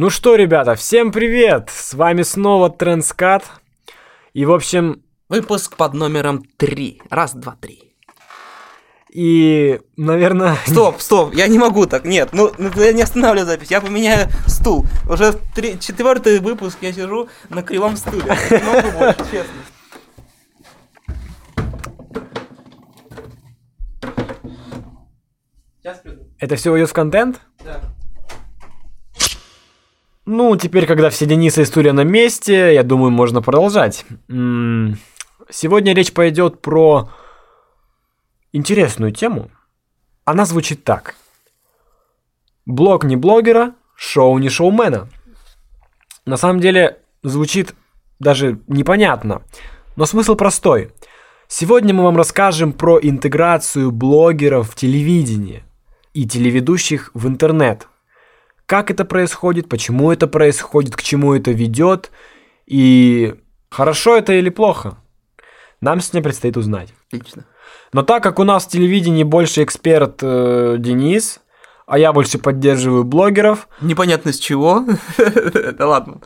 Ну что, ребята, всем привет! С вами снова Трендскат. И, в общем... Выпуск под номером 3. Раз, два, три. И, наверное... Стоп, стоп, я не могу так, нет, ну, ну я не останавливаю запись, я поменяю стул. Уже три, четвертый выпуск я сижу на кривом стуле. Не могу больше, честно. Сейчас приду. Это все уйдет в контент? Ну, теперь, когда все Дениса и Стулья на месте, я думаю, можно продолжать. Сегодня речь пойдет про интересную тему. Она звучит так. Блог не блогера, шоу не шоумена. На самом деле, звучит даже непонятно, но смысл простой. Сегодня мы вам расскажем про интеграцию блогеров в телевидение и телеведущих в интернет. Как это происходит, почему это происходит, к чему это ведет и хорошо это или плохо. Нам сегодня предстоит узнать. Отлично. Но так как у нас в телевидении больше эксперт э, Денис, а я больше поддерживаю блогеров, Непонятно с чего. Да ладно.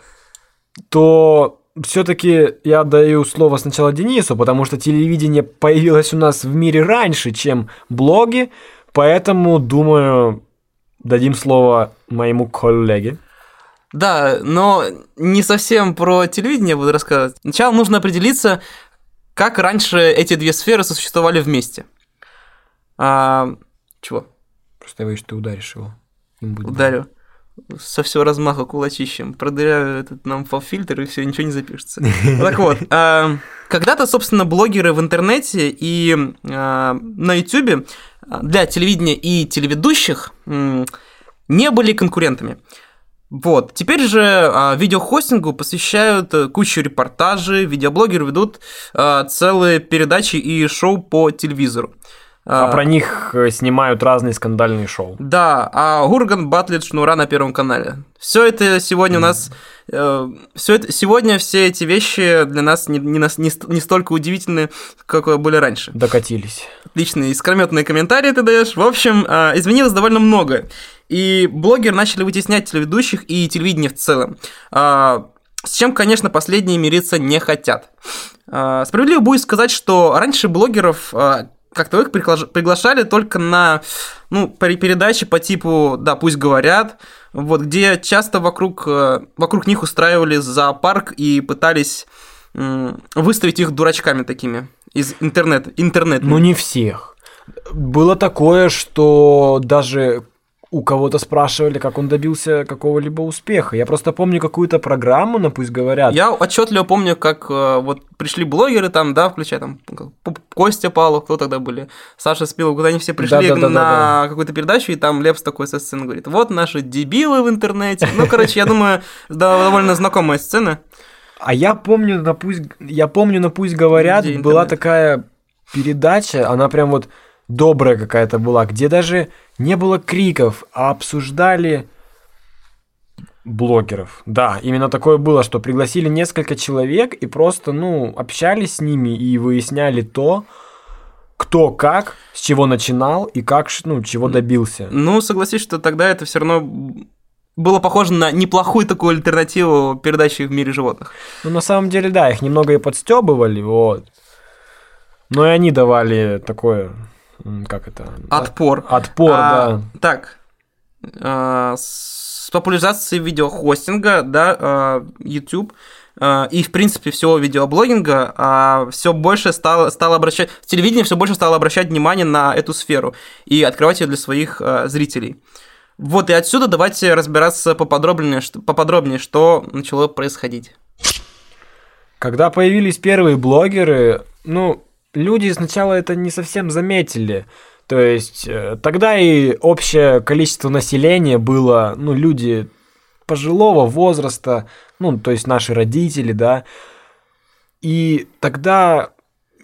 то все-таки я даю слово сначала Денису, потому что телевидение появилось у нас в мире раньше, чем блоги, поэтому, думаю, дадим слово моему коллеге. Да, но не совсем про телевидение буду рассказывать. Сначала нужно определиться, как раньше эти две сферы сосуществовали вместе. А, чего? Просто я боюсь, что ты ударишь его. Ударю. Со всего размаха кулачищем. Продыряю этот нам фильтр и все, ничего не запишется. Так вот, а, когда-то, собственно, блогеры в интернете и а, на Ютубе для телевидения и телеведущих не были конкурентами. Вот. Теперь же а, видеохостингу посвящают э, кучу репортажей, видеоблогеры ведут а, целые передачи и шоу по телевизору. А про них э, снимают разные скандальные шоу. Да, а Гурган батлит Шнура на Первом канале. Все это сегодня у нас... все это, сегодня все эти вещи для нас не, не, не, не столько удивительны, как были раньше. Докатились. Отличные искрометные комментарии ты даешь. В общем, а, изменилось довольно много. И блогеры начали вытеснять телеведущих и телевидение в целом. А, С чем, конечно, последние мириться не хотят. А, Справедливо будет сказать, что раньше блогеров а, как таковых приглаш- приглашали только на ну, пер- передачи по типу «Да, пусть говорят», вот, где часто вокруг, э, вокруг них устраивали зоопарк и пытались выставить их дурачками такими из интернета. интернет Ну, не всех. Было такое, что даже у кого-то спрашивали, как он добился какого-либо успеха. Я просто помню какую-то программу, на пусть говорят. Я отчетливо помню, как э, вот пришли блогеры там, да, включая там Костя Павлов, кто тогда были, Саша Спилов, куда они все пришли Да-да-да-да-да. на какую-то передачу, и там Лепс такой со сцены говорит, вот наши дебилы в интернете. Ну, короче, я думаю, да, довольно знакомая сцена. А я помню, на пусть, я помню, на пусть говорят, была такая передача, она прям вот добрая какая-то была, где даже не было криков, а обсуждали блогеров. Да, именно такое было, что пригласили несколько человек и просто, ну, общались с ними и выясняли то, кто как, с чего начинал и как, ну, чего добился. Ну, согласись, что тогда это все равно было похоже на неплохую такую альтернативу передачи в мире животных. Ну, на самом деле, да, их немного и подстебывали, вот. Но и они давали такое, как это? Отпор. Отпор, А, да. Так, а, с популяризацией видеохостинга, да, а, YouTube а, и, в принципе, всего видеоблогинга все больше стало, стало обращать, телевидение все больше стало обращать внимание на эту сферу и открывать ее для своих а, зрителей. Вот, и отсюда давайте разбираться поподробнее, что, поподробнее, что начало происходить. Когда появились первые блогеры, ну, люди сначала это не совсем заметили. То есть э, тогда и общее количество населения было, ну, люди пожилого возраста, ну, то есть наши родители, да. И тогда,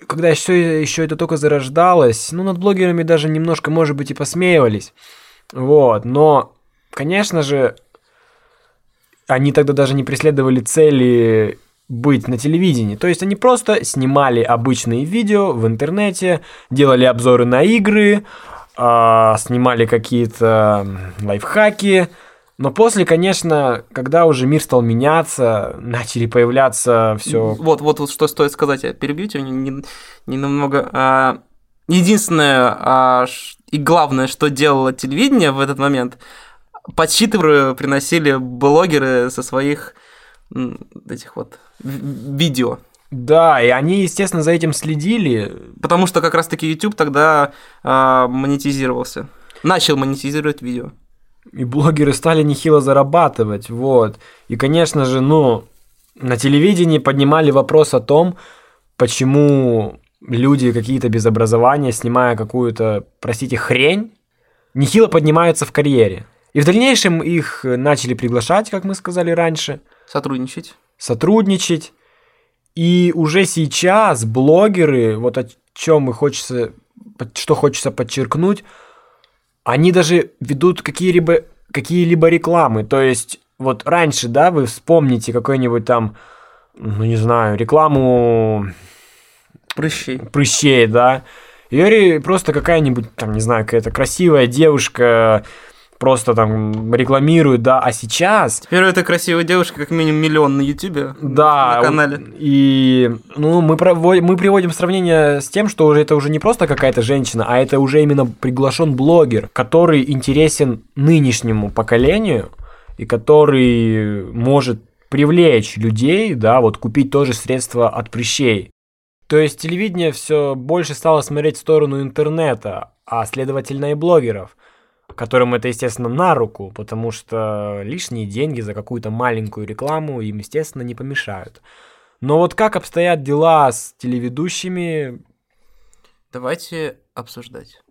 когда еще, еще это только зарождалось, ну, над блогерами даже немножко, может быть, и посмеивались. Вот, но, конечно же, они тогда даже не преследовали цели быть на телевидении. То есть они просто снимали обычные видео в интернете, делали обзоры на игры, а, снимали какие-то лайфхаки, Но после, конечно, когда уже мир стал меняться, начали появляться все. Вот, вот, вот что стоит сказать, я перебью тебя не, не, не намного. А, единственное а, и главное, что делало телевидение в этот момент, подсчитывали, приносили блогеры со своих этих вот видео. Да, и они, естественно, за этим следили. Потому что как раз-таки YouTube тогда а, монетизировался. Начал монетизировать видео. И блогеры стали нехило зарабатывать, вот. И, конечно же, ну, на телевидении поднимали вопрос о том, почему люди какие-то без образования, снимая какую-то, простите, хрень, нехило поднимаются в карьере. И в дальнейшем их начали приглашать, как мы сказали раньше. Сотрудничать. Сотрудничать. И уже сейчас блогеры, вот о чем и хочется, что хочется подчеркнуть, они даже ведут какие-либо какие-либо рекламы. То есть, вот раньше, да, вы вспомните какой-нибудь там, ну не знаю, рекламу прыщей. Прыщей, да. И просто какая-нибудь, там, не знаю, какая-то красивая девушка просто там рекламируют, да, а сейчас... Теперь это красивая девушка, как минимум миллион на Ютубе, да, на канале. И, ну, мы, проводим, мы приводим сравнение с тем, что уже это уже не просто какая-то женщина, а это уже именно приглашен блогер, который интересен нынешнему поколению и который может привлечь людей, да, вот купить тоже средства от прыщей. То есть телевидение все больше стало смотреть в сторону интернета, а следовательно и блогеров которым это, естественно, на руку, потому что лишние деньги за какую-то маленькую рекламу им, естественно, не помешают. Но вот как обстоят дела с телеведущими? Давайте обсуждать.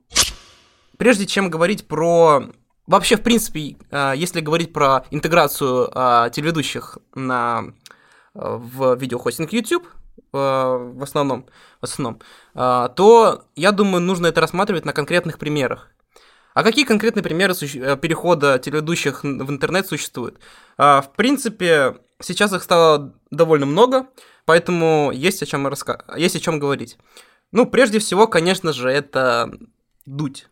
Прежде чем говорить про... Вообще, в принципе, а, если говорить про интеграцию а, телеведущих на, а, в видеохостинг YouTube, в основном, в основном, то, я думаю, нужно это рассматривать на конкретных примерах. А какие конкретные примеры э, перехода телеведущих в интернет существуют? А, в принципе, сейчас их стало довольно много, поэтому есть о чем, раска... есть о чем говорить. Ну, прежде всего, конечно же, это Дудь.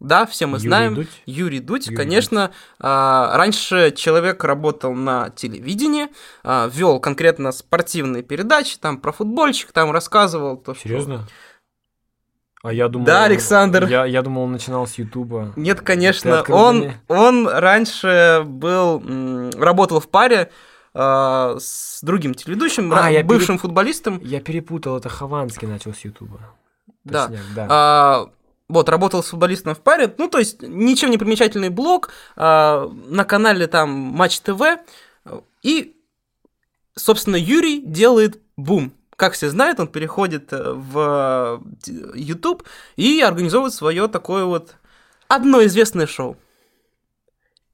Да, все мы Юрий знаем. Дудь? Юрий Дудь, Юрий конечно. Дудь. А, раньше человек работал на телевидении, а, вел конкретно спортивные передачи, там про футбольчик, там рассказывал. То, Серьезно? Что... А я думал, да, Александр. Я, я думал, он начинал с Ютуба. Нет, конечно. Он, он раньше был, работал в паре э, с другим телеведущим, а, я бывшим переп... футболистом. Я перепутал, это Хованский начал с Ютуба. Да. да. А, вот, работал с футболистом в паре. Ну, то есть, ничем не примечательный блог а, на канале там Матч ТВ. И, собственно, Юрий делает бум как все знают, он переходит э, в э, YouTube и организовывает свое такое вот одно известное шоу.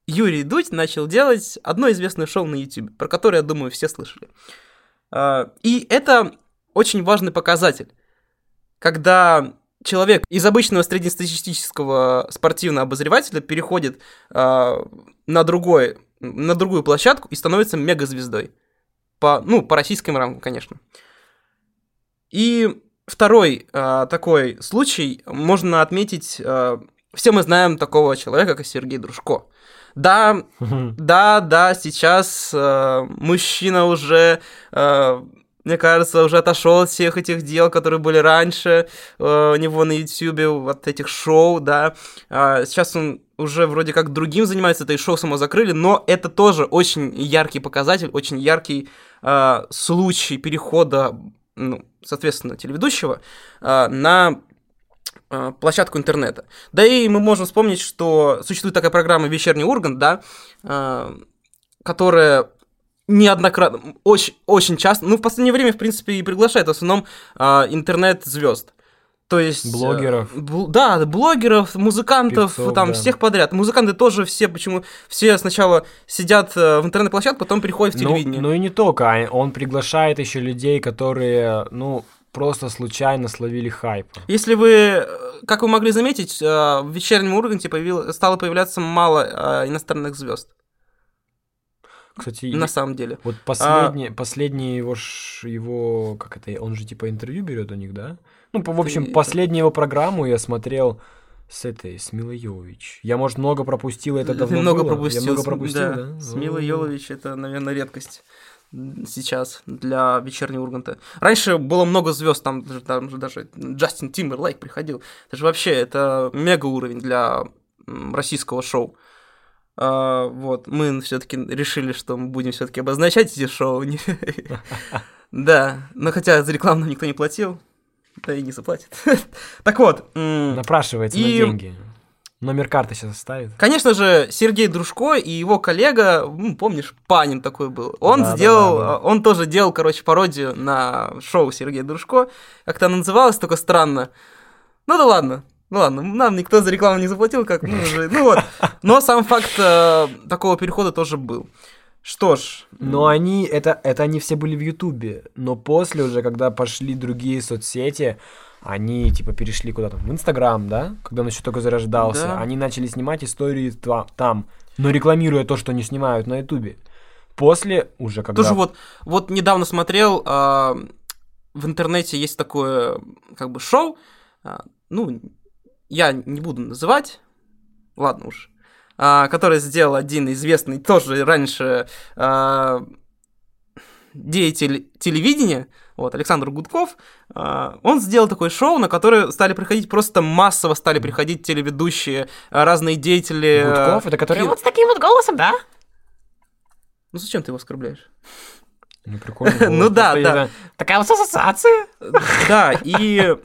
Юрий Дудь начал делать одно известное шоу на YouTube, про которое, я думаю, все слышали. А, и это очень важный показатель, когда человек из обычного среднестатистического спортивного обозревателя переходит а, на, другой, на другую площадку и становится мегазвездой. По, ну, по российским рамкам, конечно. И второй э, такой случай можно отметить. Э, все мы знаем такого человека, как Сергей Дружко. Да, да, да, сейчас э, мужчина уже, э, мне кажется, уже отошел от всех этих дел, которые были раньше э, у него на YouTube, от этих шоу, да. Э, сейчас он уже вроде как другим занимается, это и шоу само закрыли, но это тоже очень яркий показатель, очень яркий э, случай перехода ну, соответственно, телеведущего, а, на а, площадку интернета. Да и мы можем вспомнить, что существует такая программа «Вечерний Ургант», да, а, которая неоднократно, очень, очень часто, ну, в последнее время, в принципе, и приглашает в основном интернет-звезд. То есть... Э, блогеров. Бл- да, блогеров, музыкантов, Певцов, там, да. всех подряд. Музыканты тоже все, почему... Все сначала сидят э, в интернет-площадке, потом приходят в ну, телевидение. Ну, ну и не только, а он приглашает еще людей, которые, ну, просто случайно словили хайп. Если вы, э, как вы могли заметить, в вечернем Урганте появил, стало появляться мало иностранных звезд. Кстати, на самом деле. Вот последний, а... последний его, его, как это, он же типа интервью берет у них, да? Ну, в общем, Ты... последнюю его программу я смотрел с этой, с Милой Йовович. Я, может, много пропустил, это давно много было? пропустил. Я много пропустил, да. да? С Милой О. Йолович это, наверное, редкость сейчас для вечернего Урганта. Раньше было много звезд, там, там же даже Джастин Тимберлейк приходил. Это же вообще это мега уровень для российского шоу. А, вот, мы все-таки решили, что мы будем все-таки обозначать эти шоу. Да, но хотя за рекламу никто не платил, да и не заплатит. Так вот, Напрашивается на И- деньги. Номер карты сейчас оставит. Конечно же, Сергей Дружко и его коллега, помнишь, Панин такой был, он Да, да, сделал, да, да. а, он тоже делал, короче, пародию на шоу Сергея Дружко. Как-то оно называлось, только странно. Ну да ладно, ну ладно, нам никто за рекламу не заплатил, как мы уже, ну вот. Но сам факт э, такого перехода тоже был. Что ж, Но они, это, это они все были в Ютубе. Но после уже, когда пошли другие соцсети, они типа перешли куда-то в Инстаграм, да? Когда он еще только зарождался. Да. Они начали снимать истории там, но рекламируя то, что не снимают на Ютубе. После уже когда... Тоже вот, вот недавно смотрел, а, в интернете есть такое, как бы, шоу, а, ну, я не буду называть, ладно уж, а, которое сделал один известный, тоже раньше а, деятель телевидения, вот, Александр Гудков, а, он сделал такое шоу, на которое стали приходить, просто массово стали приходить телеведущие, разные деятели. Гудков, это который... Вот с таким вот голосом, да? Ну зачем ты его оскорбляешь? Ну, прикольно. Ну да, да. Такая вот ассоциация. Да, и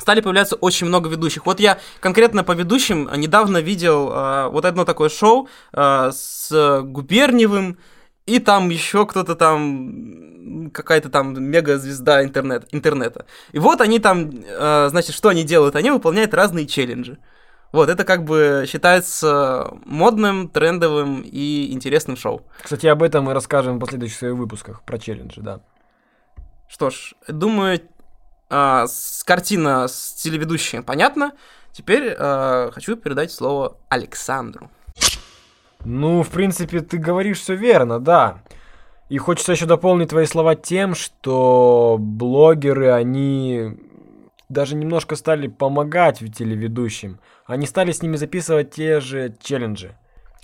стали появляться очень много ведущих. Вот я конкретно по ведущим недавно видел э, вот одно такое шоу э, с Губерниевым, и там еще кто-то там, какая-то там мега-звезда интернет, интернета. И вот они там, э, значит, что они делают? Они выполняют разные челленджи. Вот, это как бы считается модным, трендовым и интересным шоу. Кстати, об этом мы расскажем в последующих своих выпусках про челленджи, да. Что ж, думаю, а, с картина с телеведущим понятно. Теперь а, хочу передать слово Александру. Ну, в принципе, ты говоришь все верно, да. И хочется еще дополнить твои слова тем, что блогеры, они даже немножко стали помогать телеведущим. Они стали с ними записывать те же челленджи.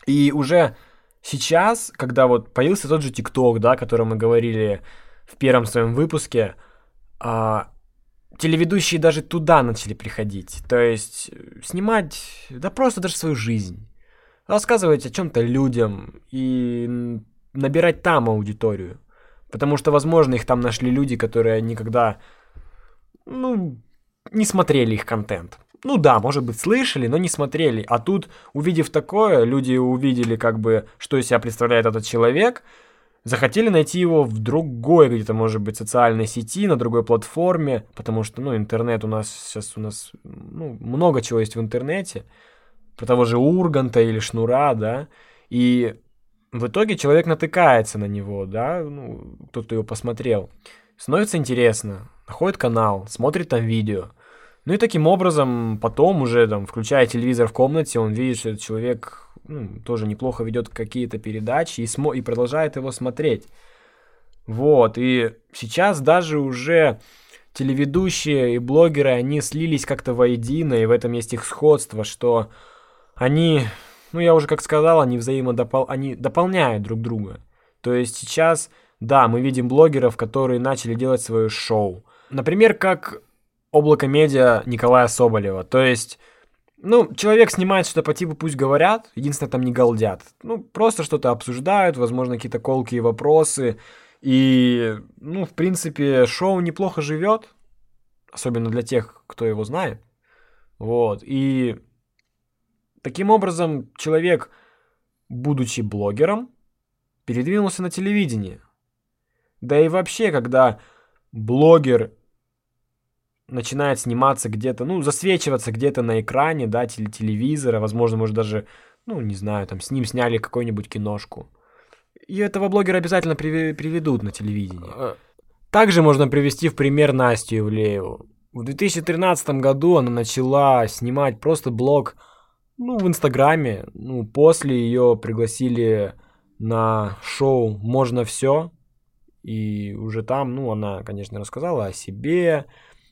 И уже сейчас, когда вот появился тот же ТикТок, да, о котором мы говорили в первом своем выпуске, а, телеведущие даже туда начали приходить. То есть э, снимать, да просто даже свою жизнь рассказывать о чем-то людям и набирать там аудиторию. Потому что, возможно, их там нашли люди, которые никогда, ну, не смотрели их контент. Ну да, может быть, слышали, но не смотрели. А тут, увидев такое, люди увидели, как бы, что из себя представляет этот человек, захотели найти его в другой, где-то, может быть, социальной сети, на другой платформе, потому что, ну, интернет у нас сейчас, у нас, ну, много чего есть в интернете, про того же Урганта или Шнура, да, и в итоге человек натыкается на него, да, ну, тот, кто его посмотрел, становится интересно, находит канал, смотрит там видео, ну и таким образом потом уже там, включая телевизор в комнате, он видит, что этот человек ну, тоже неплохо ведет какие-то передачи и, смо- и продолжает его смотреть. Вот, и сейчас даже уже телеведущие и блогеры, они слились как-то воедино, и в этом есть их сходство, что они, ну я уже как сказал, они взаимодопол... они дополняют друг друга. То есть сейчас, да, мы видим блогеров, которые начали делать свое шоу. Например, как облако медиа Николая Соболева. То есть, ну, человек снимает что-то по типу «Пусть говорят», единственное, там не галдят. Ну, просто что-то обсуждают, возможно, какие-то колкие вопросы. И, ну, в принципе, шоу неплохо живет, особенно для тех, кто его знает. Вот, и таким образом человек, будучи блогером, передвинулся на телевидение. Да и вообще, когда блогер начинает сниматься где-то, ну, засвечиваться где-то на экране, да, теле телевизора, возможно, может даже, ну, не знаю, там с ним сняли какую-нибудь киношку. И этого блогера обязательно приве- приведут на телевидение. Также можно привести в пример Настю Ивлееву. В 2013 году она начала снимать просто блог, ну, в Инстаграме. Ну, после ее пригласили на шоу «Можно все». И уже там, ну, она, конечно, рассказала о себе,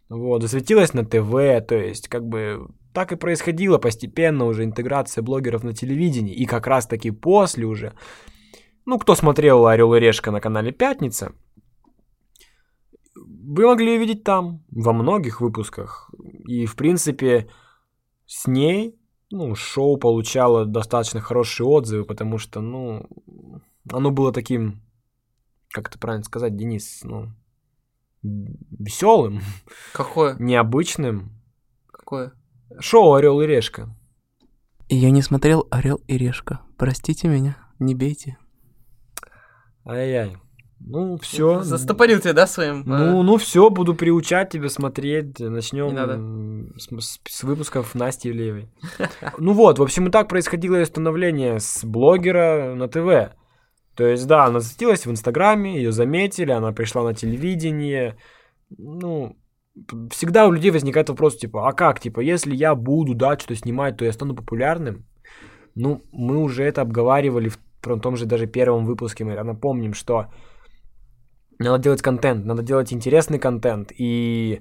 вот, засветилась на ТВ, то есть, как бы, так и происходила постепенно уже интеграция блогеров на телевидении. И как раз таки после уже, ну, кто смотрел «Орел и решка» на канале «Пятница», вы могли увидеть там, во многих выпусках. И, в принципе, с ней ну, шоу получало достаточно хорошие отзывы, потому что, ну, оно было таким, как это правильно сказать, Денис, ну, веселым. Какое? Необычным. Какое? Шоу Орел и Решка. Я не смотрел Орел и Решка. Простите меня, не бейте. Ай-яй. Ну, все. Застопорил тебя, да, своим? Ну, ну все, буду приучать тебя смотреть. Начнем с, с выпусков Насти Ивлеевой. Ну вот, в общем, и так происходило и становление с блогера на ТВ. То есть, да, она засветилась в Инстаграме, ее заметили, она пришла на телевидение. Ну, всегда у людей возникает вопрос, типа, а как, типа, если я буду, да, что-то снимать, то я стану популярным? Ну, мы уже это обговаривали в, том же даже первом выпуске, мы напомним, что надо делать контент, надо делать интересный контент, и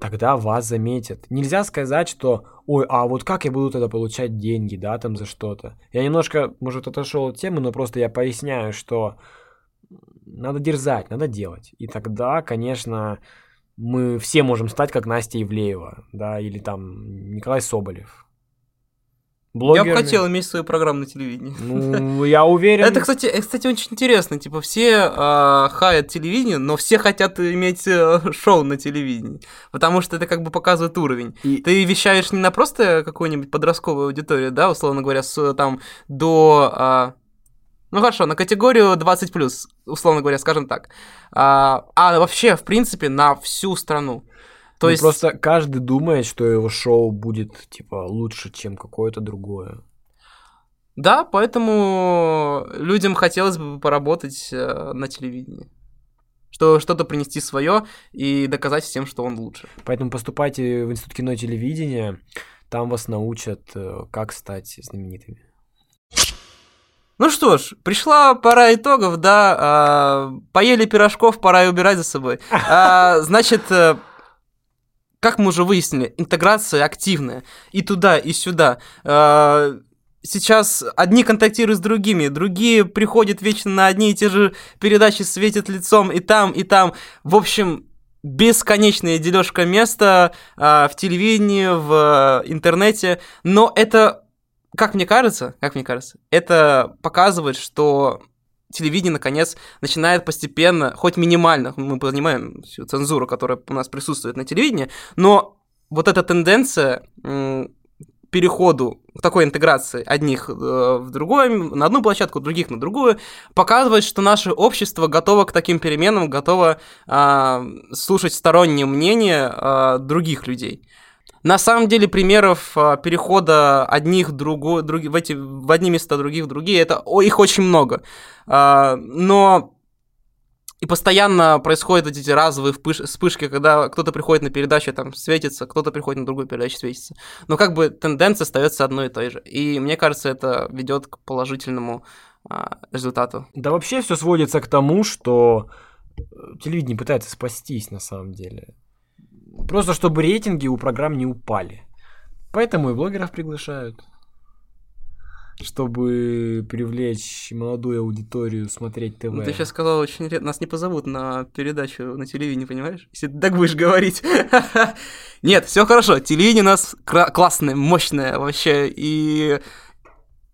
тогда вас заметят. Нельзя сказать, что, ой, а вот как я буду тогда получать деньги, да, там за что-то. Я немножко, может, отошел от темы, но просто я поясняю, что надо дерзать, надо делать. И тогда, конечно, мы все можем стать как Настя Ивлеева, да, или там Николай Соболев блогерами. Я бы хотел иметь свою программу на телевидении. Ну, я уверен. Это, кстати, э, кстати, очень интересно. Типа, все э, хаят телевидение, но все хотят иметь э, шоу на телевидении. Потому что это как бы показывает уровень. И... Ты вещаешь не на просто какую-нибудь подростковую аудиторию, да, условно говоря, с, там, до... Э, ну хорошо, на категорию 20+, условно говоря, скажем так. А, а вообще, в принципе, на всю страну. То ну, есть... Просто каждый думает, что его шоу будет, типа, лучше, чем какое-то другое. Да, поэтому людям хотелось бы поработать э, на телевидении. Что что-то принести свое и доказать всем, что он лучше. Поэтому поступайте в Институт кино и телевидения, там вас научат, э, как стать знаменитыми. Ну что ж, пришла пора итогов, да. Э, поели пирожков, пора и убирать за собой. Э, значит, как мы уже выяснили, интеграция активная. И туда, и сюда. А, сейчас одни контактируют с другими, другие приходят вечно на одни и те же передачи, светят лицом и там, и там. В общем, бесконечная дележка места а, в телевидении, в интернете. Но это, как мне кажется, как мне кажется, это показывает, что телевидение, наконец, начинает постепенно, хоть минимально, мы понимаем всю цензуру, которая у нас присутствует на телевидении, но вот эта тенденция переходу к такой интеграции одних э, в другое, на одну площадку, других на другую, показывает, что наше общество готово к таким переменам, готово э, слушать сторонние мнения э, других людей. На самом деле примеров а, перехода одних другу, други, в, эти, в одни места, других в другие, это, о, их очень много. А, но и постоянно происходят эти разовые вспышки, когда кто-то приходит на передачу, там светится, кто-то приходит на другую передачу, светится. Но как бы тенденция остается одной и той же. И мне кажется, это ведет к положительному а, результату. Да вообще все сводится к тому, что э, телевидение пытается спастись на самом деле. Просто чтобы рейтинги у программ не упали. Поэтому и блогеров приглашают. Чтобы привлечь молодую аудиторию смотреть ТВ. Ну, ты сейчас сказал очень редко. Нас не позовут на передачу на телевидении, понимаешь? Если ты так будешь говорить. Нет, все хорошо. Телевидение у нас классное, мощное вообще. И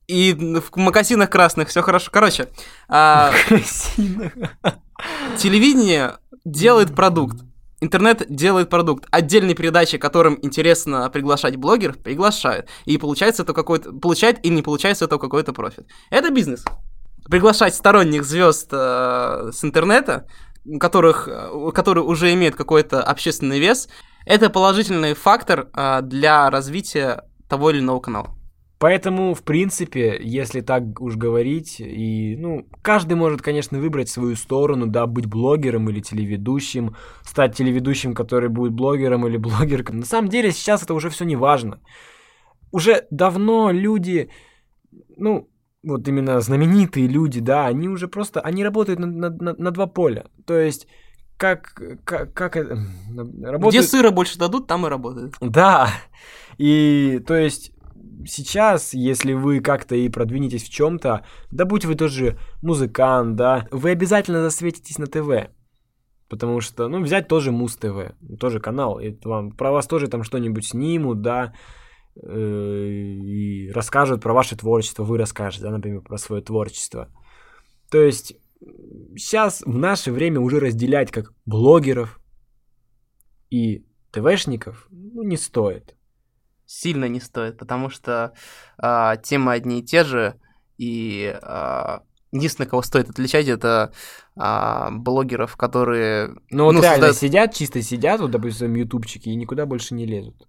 и в магазинах красных все хорошо. Короче, а... телевидение делает продукт. Интернет делает продукт. Отдельные передачи, которым интересно приглашать блогеров, приглашают. И получается это какой-то... Получает или не получается это какой-то профит. Это бизнес. Приглашать сторонних звезд э, с интернета, которых, э, которые уже имеют какой-то общественный вес, это положительный фактор э, для развития того или иного канала. Поэтому, в принципе, если так уж говорить, и, ну, каждый может, конечно, выбрать свою сторону, да, быть блогером или телеведущим, стать телеведущим, который будет блогером или блогеркой. На самом деле, сейчас это уже все не важно. Уже давно люди, ну, вот именно знаменитые люди, да, они уже просто, они работают на, на, на, два поля. То есть как, как, как это... Где сыра больше дадут, там и работает. Да, и то есть сейчас, если вы как-то и продвинетесь в чем-то, да будь вы тоже музыкант, да, вы обязательно засветитесь на ТВ. Потому что, ну, взять тоже Муз ТВ, тоже канал, и вам, про вас тоже там что-нибудь снимут, да, э, и расскажут про ваше творчество, вы расскажете, да, например, про свое творчество. То есть сейчас в наше время уже разделять как блогеров и ТВшников ну, не стоит. Сильно не стоит, потому что э, темы одни и те же, и э, Единственное, кого стоит отличать, это а, блогеров, которые... Ну, вот ну, реально создают... сидят, чисто сидят, вот, допустим, ютубчики, и никуда больше не лезут.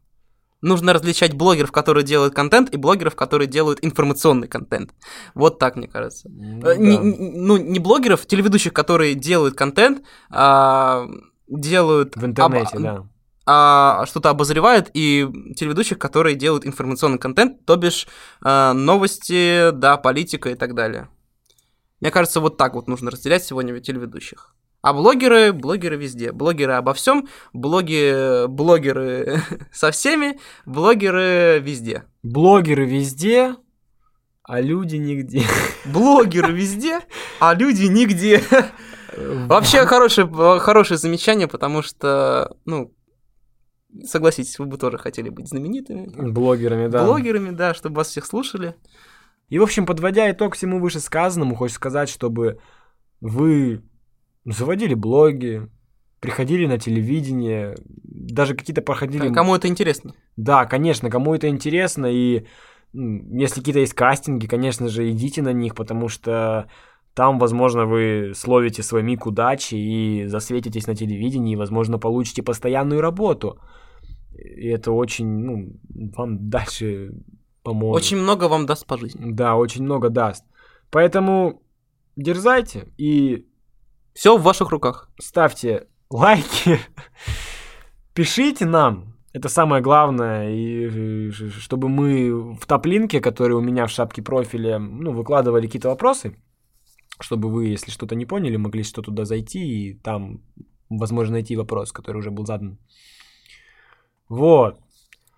Нужно различать блогеров, которые делают контент, и блогеров, которые делают информационный контент. Вот так, мне кажется. Ну, э, не, да. ну не блогеров, телеведущих, которые делают контент, а делают... В интернете, об... да а, что-то обозревают, и телеведущих, которые делают информационный контент, то бишь а, новости, да, политика и так далее. Мне кажется, вот так вот нужно разделять сегодня телеведущих. А блогеры, блогеры везде. Блогеры обо всем, блоги, блогеры со всеми, блогеры везде. Блогеры везде, а люди нигде. Блогеры везде, а люди нигде. Вообще хорошее, хорошее замечание, потому что, ну, согласитесь, вы бы тоже хотели быть знаменитыми. Блогерами, да. Блогерами, да, чтобы вас всех слушали. И, в общем, подводя итог всему вышесказанному, хочется сказать, чтобы вы заводили блоги, приходили на телевидение, даже какие-то проходили... Кому это интересно? Да, конечно, кому это интересно, и если какие-то есть кастинги, конечно же, идите на них, потому что там, возможно, вы словите свой миг удачи и засветитесь на телевидении, и, возможно, получите постоянную работу. И это очень, ну, вам дальше поможет. Очень много вам даст по жизни. Да, очень много даст. Поэтому дерзайте и... Все в ваших руках. Ставьте лайки, пишите нам. Это самое главное, и чтобы мы в топлинке, который у меня в шапке профиля, ну, выкладывали какие-то вопросы, чтобы вы, если что-то не поняли, могли что туда зайти и там, возможно, найти вопрос, который уже был задан. Вот.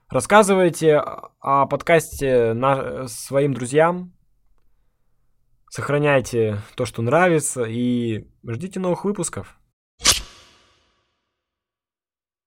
Рассказывайте о подкасте на... своим друзьям. Сохраняйте то, что нравится, и ждите новых выпусков.